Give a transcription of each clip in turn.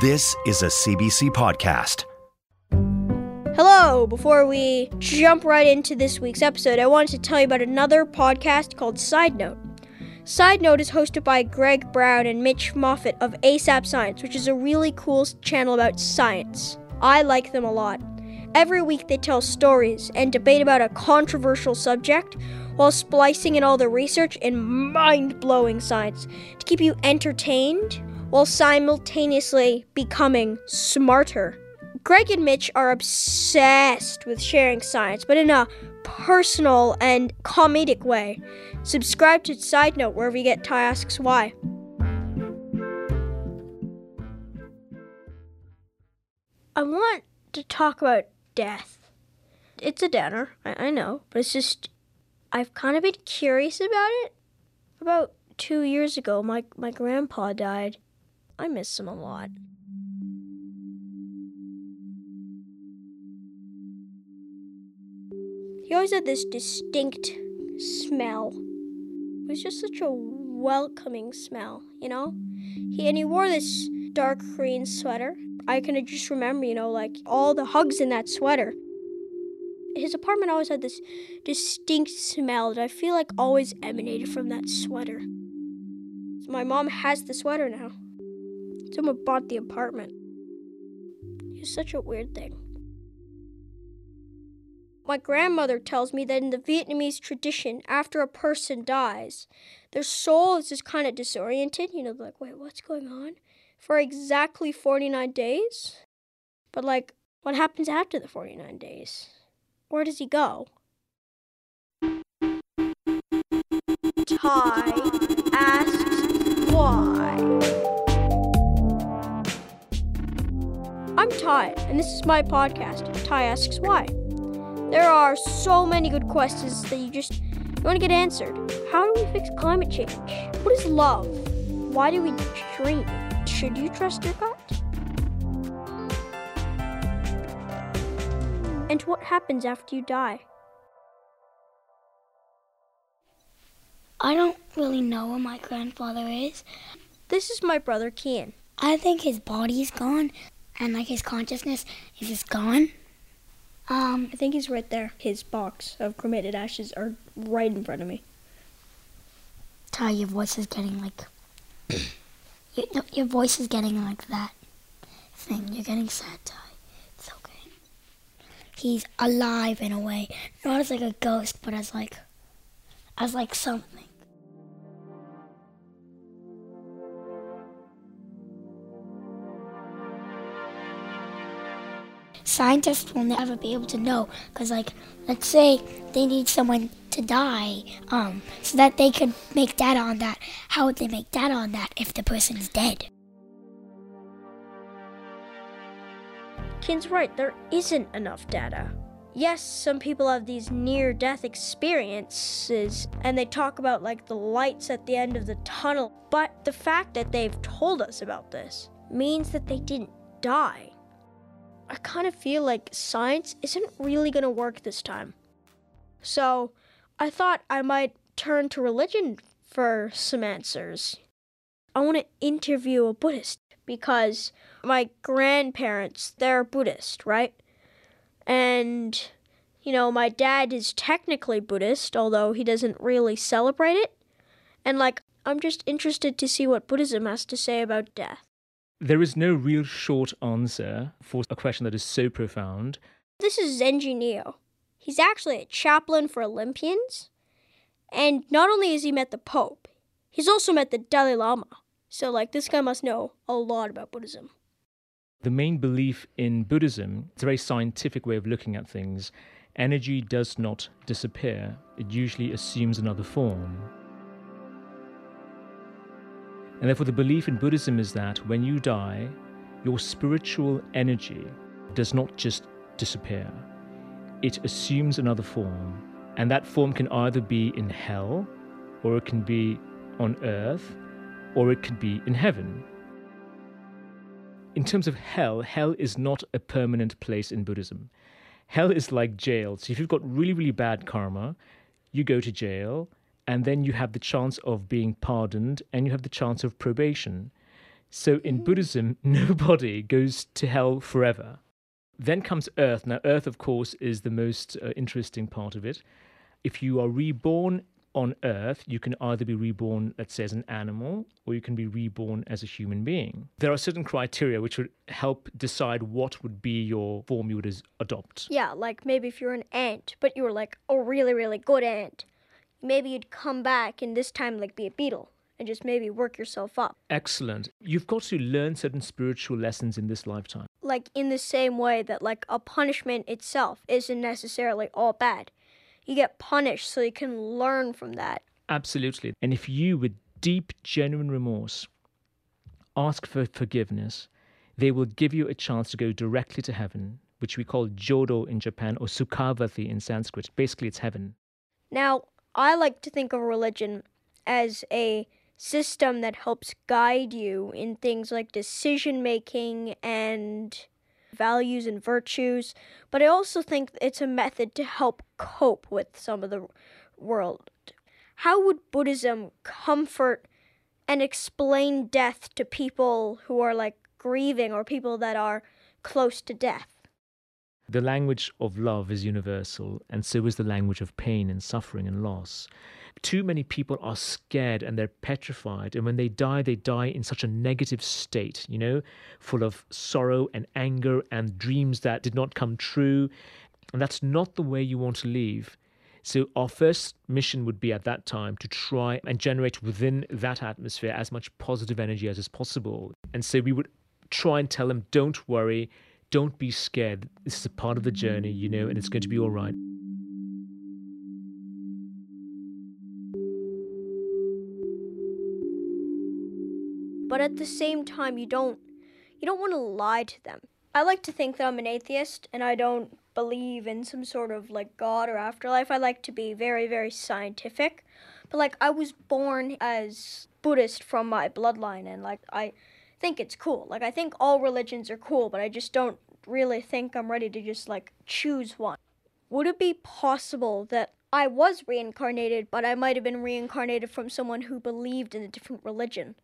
This is a CBC podcast. Hello! Before we jump right into this week's episode, I wanted to tell you about another podcast called Side Note. Side Note is hosted by Greg Brown and Mitch Moffat of ASAP Science, which is a really cool channel about science. I like them a lot. Every week they tell stories and debate about a controversial subject while splicing in all the research and mind blowing science to keep you entertained while simultaneously becoming smarter. Greg and Mitch are obsessed with sharing science, but in a personal and comedic way. Subscribe to Side Note wherever you get Tai Asks Why. I want to talk about death. It's a downer, I, I know, but it's just, I've kind of been curious about it. About two years ago, my, my grandpa died. I miss him a lot. He always had this distinct smell. It was just such a welcoming smell, you know? He and he wore this dark green sweater. I can just remember, you know, like all the hugs in that sweater. His apartment always had this distinct smell that I feel like always emanated from that sweater. My mom has the sweater now. Someone bought the apartment. It's such a weird thing. My grandmother tells me that in the Vietnamese tradition, after a person dies, their soul is just kind of disoriented. You know, like, wait, what's going on? For exactly 49 days? But, like, what happens after the 49 days? Where does he go? Tai asks why. I'm Tai, and this is my podcast, Tai Asks Why. There are so many good questions that you just want to get answered. How do we fix climate change? What is love? Why do we dream? Should you trust your gut? And what happens after you die? I don't really know where my grandfather is. This is my brother Kian. I think his body's gone, and like his consciousness is just gone. Um, I think he's right there. His box of cremated ashes are right in front of me. Tai, your voice is getting like your, your voice is getting like that thing. You're getting sad, Tai. It's okay. He's alive in a way, not as like a ghost, but as like as like something. Scientists will never be able to know because like let's say they need someone to die um, so that they could make data on that. How would they make data on that if the person's dead? Kian's right there isn't enough data. Yes some people have these near death experiences and they talk about like the lights at the end of the tunnel but the fact that they've told us about this means that they didn't die I kind of feel like science isn't really going to work this time. So I thought I might turn to religion for some answers. I want to interview a Buddhist because my grandparents, they're Buddhist, right? And, you know, my dad is technically Buddhist, although he doesn't really celebrate it. And, like, I'm just interested to see what Buddhism has to say about death. There is no real short answer for a question that is so profound. This is Zenji Nio. He's actually a chaplain for Olympians. And not only has he met the Pope, he's also met the Dalai Lama. So, like, this guy must know a lot about Buddhism. The main belief in Buddhism, it's a very scientific way of looking at things. Energy does not disappear, it usually assumes another form. And therefore, the belief in Buddhism is that when you die, your spiritual energy does not just disappear, it assumes another form. And that form can either be in hell, or it can be on earth, or it could be in heaven. In terms of hell, hell is not a permanent place in Buddhism. Hell is like jail. So if you've got really, really bad karma, you go to jail and then you have the chance of being pardoned and you have the chance of probation. So in Buddhism, nobody goes to hell forever. Then comes earth. Now, earth, of course, is the most uh, interesting part of it. If you are reborn on earth, you can either be reborn, let's say, as an animal, or you can be reborn as a human being. There are certain criteria which would help decide what would be your form you would adopt. Yeah, like maybe if you're an ant, but you were like a really, really good ant, maybe you'd come back and this time like be a beetle and just maybe work yourself up. Excellent. You've got to learn certain spiritual lessons in this lifetime. Like in the same way that like a punishment itself isn't necessarily all bad. You get punished so you can learn from that. Absolutely. And if you, with deep, genuine remorse, ask for forgiveness, they will give you a chance to go directly to heaven, which we call Jodo in Japan or Sukhavati in Sanskrit. Basically, it's heaven. Now, I like to think of religion as a system that helps guide you in things like decision making and values and virtues, but I also think it's a method to help cope with some of the world. How would Buddhism comfort and explain death to people who are like grieving or people that are close to death? The language of love is universal, and so is the language of pain and suffering and loss. Too many people are scared and they're petrified, and when they die, they die in such a negative state, you know, full of sorrow and anger and dreams that did not come true. And that's not the way you want to leave. So, our first mission would be at that time to try and generate within that atmosphere as much positive energy as is possible. And so, we would try and tell them, don't worry, don't be scared. This is a part of the journey, you know, and it's going to be all right. but at the same time you don't you don't want to lie to them. I like to think that I'm an atheist and I don't believe in some sort of like god or afterlife. I like to be very very scientific. But like I was born as Buddhist from my bloodline and like I think it's cool. Like I think all religions are cool, but I just don't really think I'm ready to just like choose one. Would it be possible that I was reincarnated, but I might have been reincarnated from someone who believed in a different religion?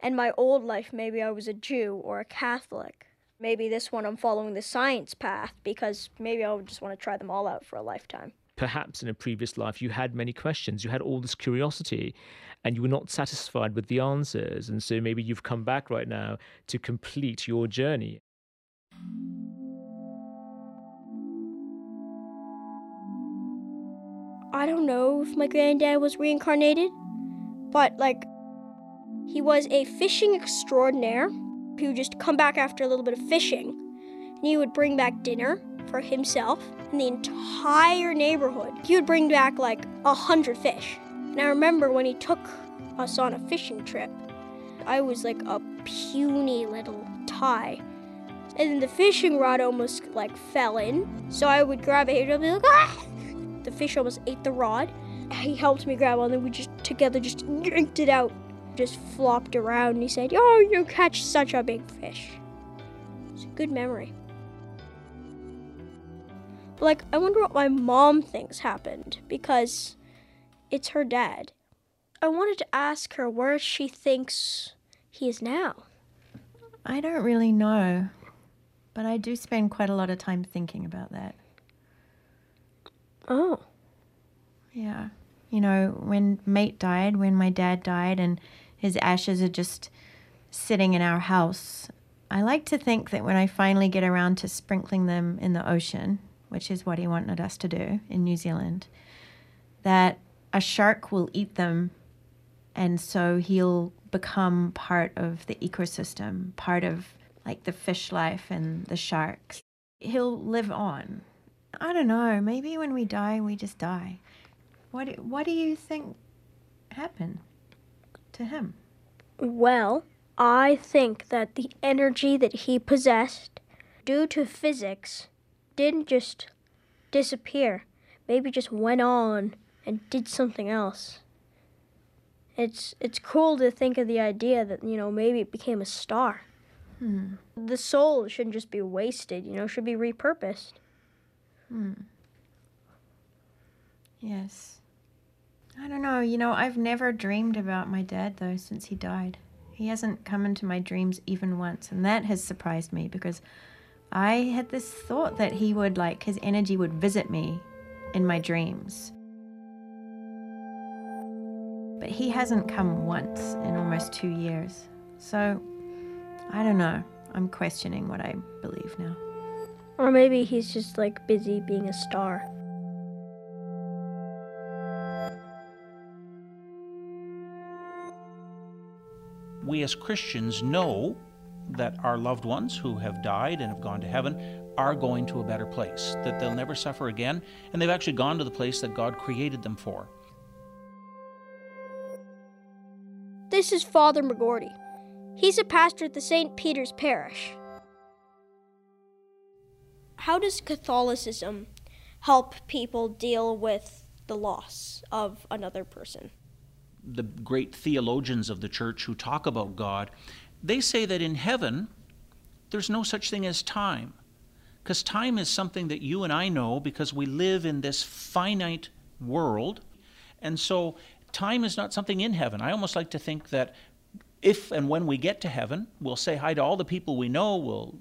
And my old life, maybe I was a Jew or a Catholic. Maybe this one I'm following the science path because maybe I would just want to try them all out for a lifetime. Perhaps in a previous life you had many questions, you had all this curiosity, and you were not satisfied with the answers. And so maybe you've come back right now to complete your journey. I don't know if my granddad was reincarnated, but like he was a fishing extraordinaire He would just come back after a little bit of fishing. And he would bring back dinner for himself and the entire neighborhood. He would bring back like a hundred fish. And I remember when he took us on a fishing trip, I was like a puny little Tai. And then the fishing rod almost like fell in. So I would grab it and be like, ah! The fish almost ate the rod. He helped me grab one, and then we just together just yanked it out just flopped around and he said, Oh, you catch such a big fish. It's a good memory. But, like, I wonder what my mom thinks happened because it's her dad. I wanted to ask her where she thinks he is now. I don't really know, but I do spend quite a lot of time thinking about that. Oh. Yeah. You know, when mate died, when my dad died, and his ashes are just sitting in our house. I like to think that when I finally get around to sprinkling them in the ocean, which is what he wanted us to do in New Zealand, that a shark will eat them and so he'll become part of the ecosystem, part of like the fish life and the sharks. He'll live on. I don't know, maybe when we die, we just die. What what do you think happened? to him? Well, I think that the energy that he possessed, due to physics, didn't just disappear. Maybe just went on and did something else. It's it's cool to think of the idea that you know maybe it became a star. Hmm. The soul shouldn't just be wasted. You know, should be repurposed. Hmm. Yes. I don't know. You know, I've never dreamed about my dad though since he died. He hasn't come into my dreams even once, and that has surprised me because I had this thought that he would, like, his energy would visit me in my dreams. But he hasn't come once in almost two years. So, I don't know. I'm questioning what I believe now. Or maybe he's just like busy being a star. We as Christians know that our loved ones who have died and have gone to heaven are going to a better place, that they'll never suffer again, and they've actually gone to the place that God created them for. This is Father McGorty. He's a pastor at the St. Peter's Parish. How does Catholicism help people deal with the loss of another person? The great theologians of the church who talk about God, they say that in heaven, there's no such thing as time. Because time is something that you and I know because we live in this finite world. And so time is not something in heaven. I almost like to think that if and when we get to heaven, we'll say hi to all the people we know, we'll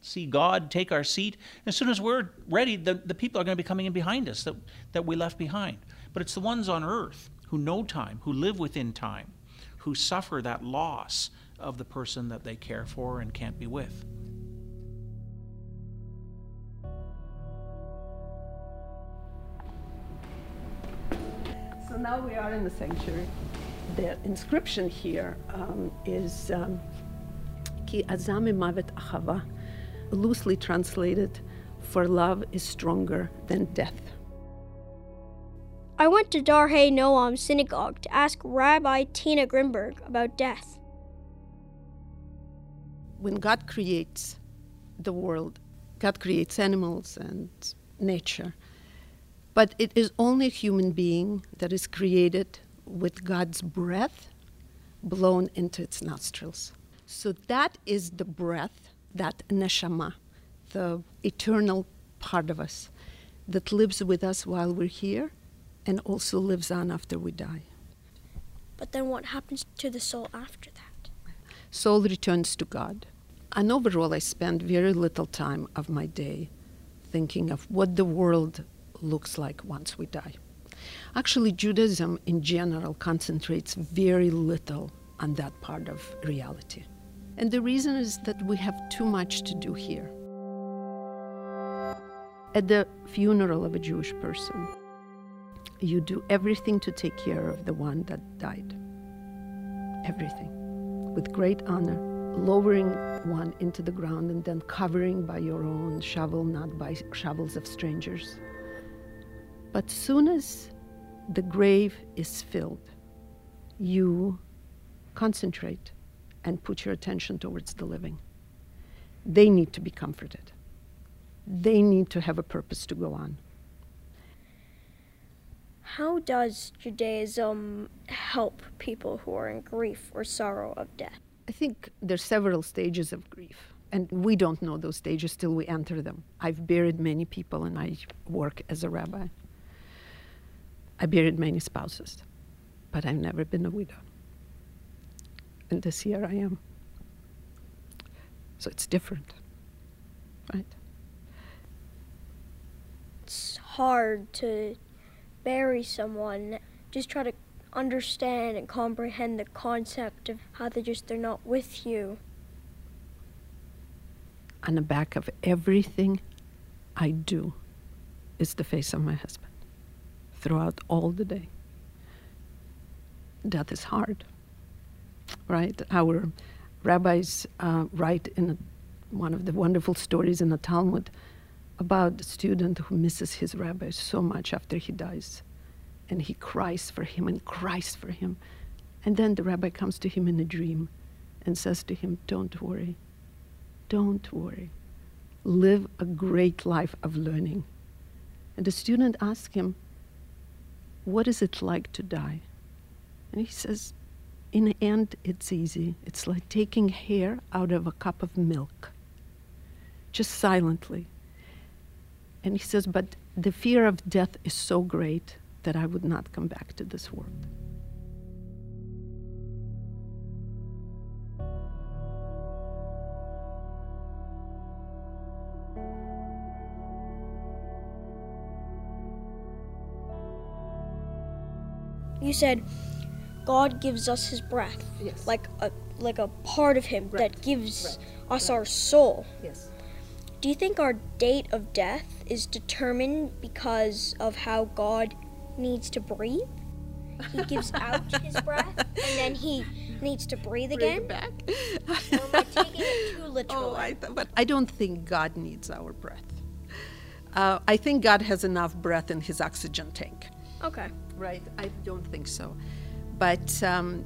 see God take our seat. As soon as we're ready, the, the people are going to be coming in behind us that, that we left behind. But it's the ones on earth who know time, who live within time, who suffer that loss of the person that they care for and can't be with. So now we are in the sanctuary. The inscription here um, is um, Ki azami mavet achava, loosely translated, for love is stronger than death. I went to Darchei Noam Synagogue to ask Rabbi Tina Grimberg about death. When God creates the world, God creates animals and nature. But it is only a human being that is created with God's breath blown into its nostrils. So that is the breath, that neshama, the eternal part of us that lives with us while we're here and also lives on after we die. But then what happens to the soul after that? Soul returns to God. And overall, I spend very little time of my day thinking of what the world looks like once we die. Actually, Judaism in general concentrates very little on that part of reality. And the reason is that we have too much to do here. At the funeral of a Jewish person, you do everything to take care of the one that died. Everything. With great honor, lowering one into the ground and then covering by your own shovel, not by shovels of strangers. But soon as the grave is filled, you concentrate and put your attention towards the living. They need to be comforted. They need to have a purpose to go on. How does Judaism help people who are in grief or sorrow of death? I think there's several stages of grief, and we don't know those stages till we enter them. I've buried many people, and I work as a rabbi. I buried many spouses, but I've never been a widow. And this year I am. So it's different, right? It's hard to bury someone. Just try to understand and comprehend the concept of how they just they're not with you. On the back of everything I do is the face of my husband throughout all the day. Death is hard, right? Our rabbis uh, write in a, one of the wonderful stories in the Talmud about the student who misses his rabbi so much after he dies. And he cries for him and cries for him. And then the rabbi comes to him in a dream and says to him, Don't worry. Don't worry. Live a great life of learning. And the student asks him, What is it like to die? And he says, In the end, it's easy. It's like taking hair out of a cup of milk, just silently. And he says, But the fear of death is so great that I would not come back to this world. You said God gives us his breath. Yes. Like a like a part of him breath. that gives breath. us breath. our soul. Yes. Do you think our date of death is determined because of how God needs to breathe? He gives out his breath and then he needs to breathe again? back. Or am I taking it too literally? Oh, I th- but I don't think God needs our breath. Uh, I think God has enough breath in his oxygen tank. Okay. Right. I don't think so. But um,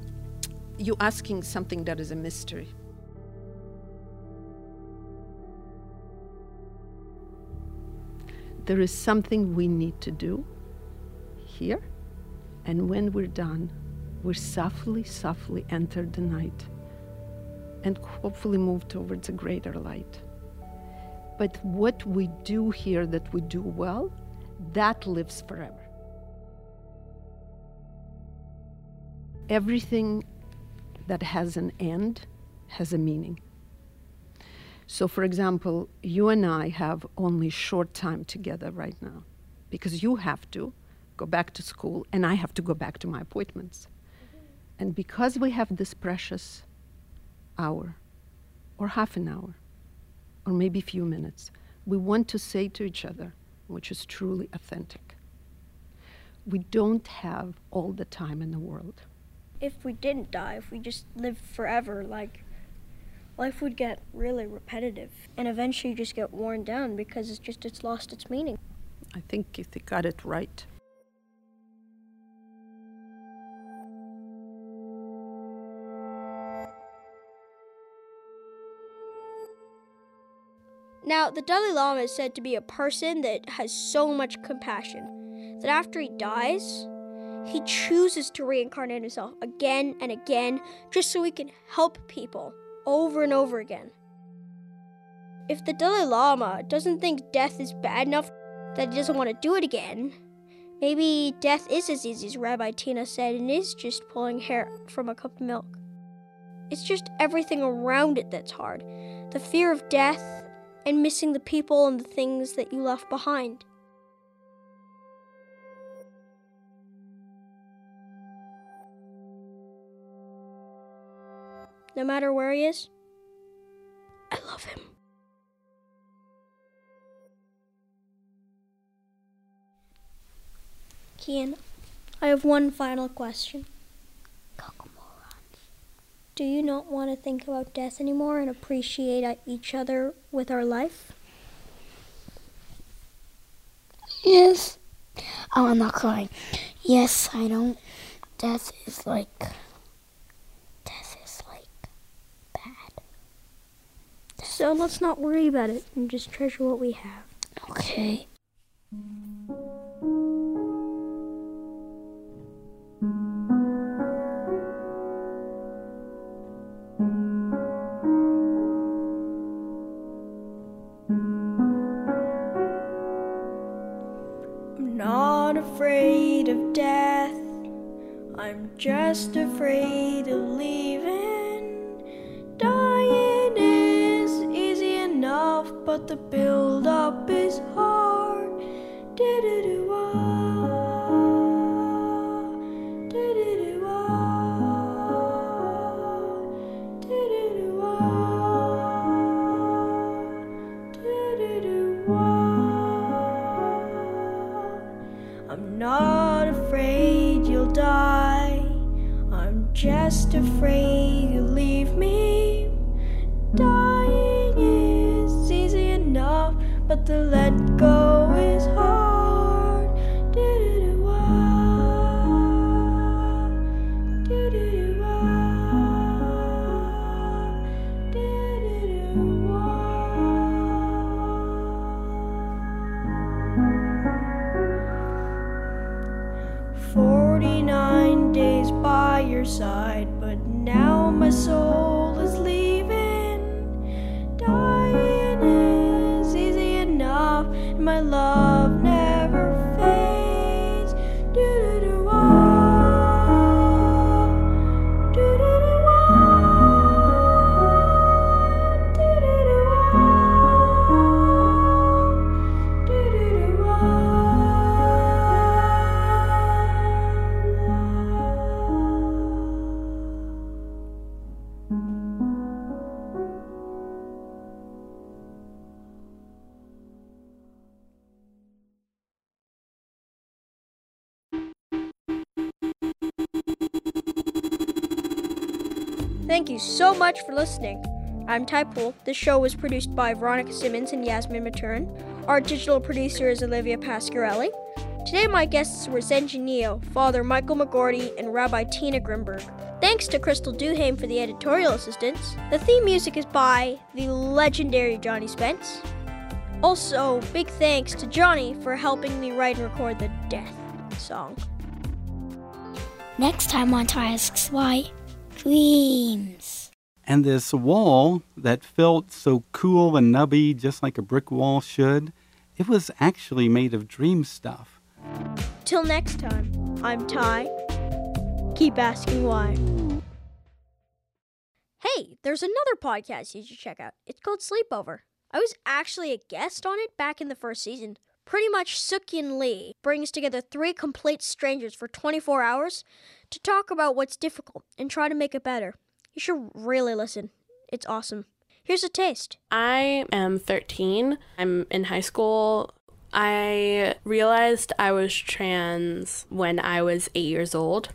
you're asking something that is a mystery. There is something we need to do here, and when we're done, we softly, softly enter the night and hopefully move towards a greater light. But what we do here that we do well, that lives forever. Everything that has an end has a meaning. So, for example, you and I have only short time together right now because you have to go back to school and I have to go back to my appointments. And because we have this precious hour or half an hour or maybe a few minutes, we want to say to each other, which is truly authentic, we don't have all the time in the world. If we didn't die, if we just lived forever, like life would get really repetitive and eventually just get worn down because it's just it's lost its meaning. I think you th- got it right. Now, the Dalai Lama is said to be a person that has so much compassion that after he dies, he chooses to reincarnate himself again and again just so he can help people over and over again. If the Dalai Lama doesn't think death is bad enough that he doesn't want to do it again, maybe death is as easy as Rabbi Tina said and is just pulling hair from a cup of milk. It's just everything around it that's hard the fear of death and missing the people and the things that you left behind. No matter where he is, I love him. Kian, I have one final question. Do you not want to think about death anymore and appreciate uh, each other with our life? Yes. Oh, I'm not crying. Yes, I don't. Death is like. Death is like bad. So let's not worry about it and just treasure what we have. Okay. Afraid of death. I'm just afraid of leaving. Dying is easy enough, but the build up is hard. Do-do-do-wah. You so much for listening. I'm Tai Poole. This show was produced by Veronica Simmons and Yasmin Maturin. Our digital producer is Olivia Pasquarelli. Today, my guests were Zenji Nio, Father Michael McGorty, and Rabbi Tina Grimberg. Thanks to Crystal Duhame for the editorial assistance. The theme music is by the legendary Johnny Spence. Also, big thanks to Johnny for helping me write and record the Death song. Next time on Tai Asks Why, dreams. And this wall that felt so cool and nubby, just like a brick wall should, it was actually made of dream stuff. Till next time, I'm Tai. Keep asking why. Hey, there's another podcast you should check out. It's called Sleepover. I was actually a guest on it back in the first season. Pretty much Sook-Yin Lee brings together three complete strangers for 24 hours to talk about what's difficult and try to make it better. You should really listen. It's awesome. Here's a taste. I am 13. I'm in high school. I realized I was trans when I was eight years old,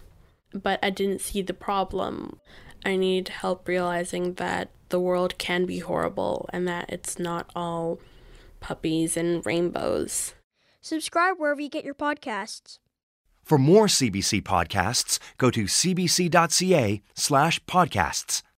but I didn't see the problem. I need help realizing that the world can be horrible and that it's not all puppies and rainbows. Subscribe wherever you get your podcasts. For more CBC podcasts, go to cbc.ca slash podcasts.